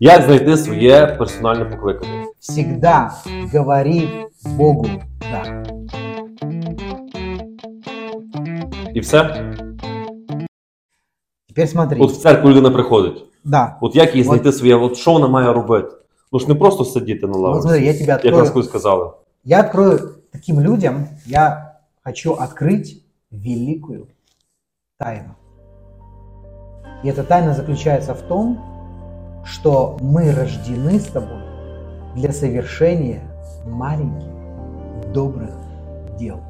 Як знайти своє персональне покликання? Всегда говори Богу да. І все? Теперь смотри. От в церкву людина приходить. Да. От як їй От- знайти своє, от що вона має робити? Ну ж не просто сидіти на Вот лаврі, смотри, я тебе як открою. нас колись сказали. Я открою таким людям, я хочу открыть великую тайну. И эта тайна заключается в том, что мы рождены с тобой для совершения маленьких добрых дел.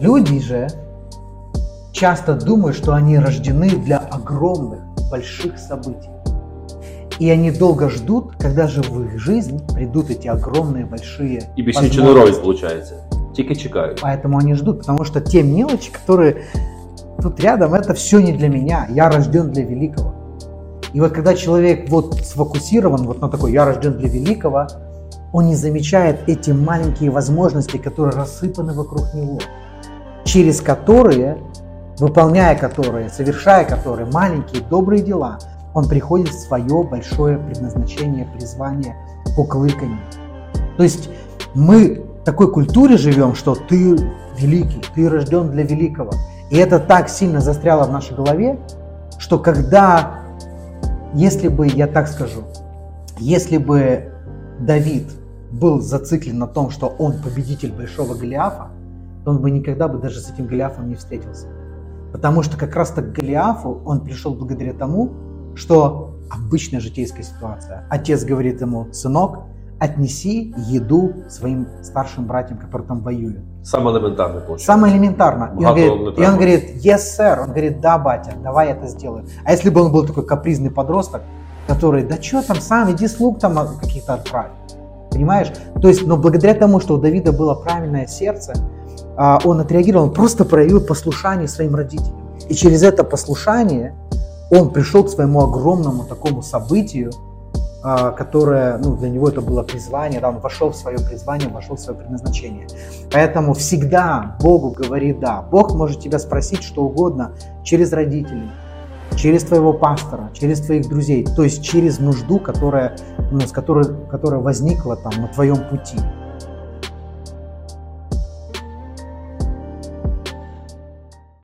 Люди же часто думают, что они рождены для огромных, больших событий. И они долго ждут, когда же в их жизнь придут эти огромные, большие І більше нічого не возможности. роблять, виходить. Тільки чекають. Поэтому они ждут, потому что те мелочи, которые тут рядом, это все не для меня. Я рожден для великого. И вот когда человек вот сфокусирован вот на такой «я рожден для великого», он не замечает эти маленькие возможности, которые рассыпаны вокруг него, через которые, выполняя которые, совершая которые маленькие добрые дела, он приходит в свое большое предназначение, призвание, поклыкание. То есть мы в такой культуре живем, что ты великий, ты рожден для великого. И это так сильно застряло в нашей голове, что когда, если бы, я так скажу, если бы Давид был зациклен на том, что он победитель большого Голиафа, то он бы никогда бы даже с этим Голиафом не встретился. Потому что как раз так к Голиафу он пришел благодаря тому, что обычная житейская ситуация. Отец говорит ему, сынок, отнеси еду своим старшим братьям, которые там воюют. Саме елементарне получається. Самое элементарно. И он, говорит, и он говорит, yes, sir. Он говорит, да, батя, давай я это сделаю. А если бы он был такой капризный подросток, который, да что там сам, иди слуг там каких-то отправь. Понимаешь? То есть, но благодаря тому, что у Давида было правильное сердце, а, он отреагировал, он просто проявил послушание своим родителям. И через это послушание он пришел к своему огромному такому событию, которое, ну, для него это было призвание, да, он вошел в свое призвание, вошел в свое предназначение. Поэтому всегда Богу говори «да». Бог может тебя спросить что угодно через родителей, через твоего пастора, через твоих друзей, то есть через нужду, которая, ну, с которой, которая возникла там на твоем пути.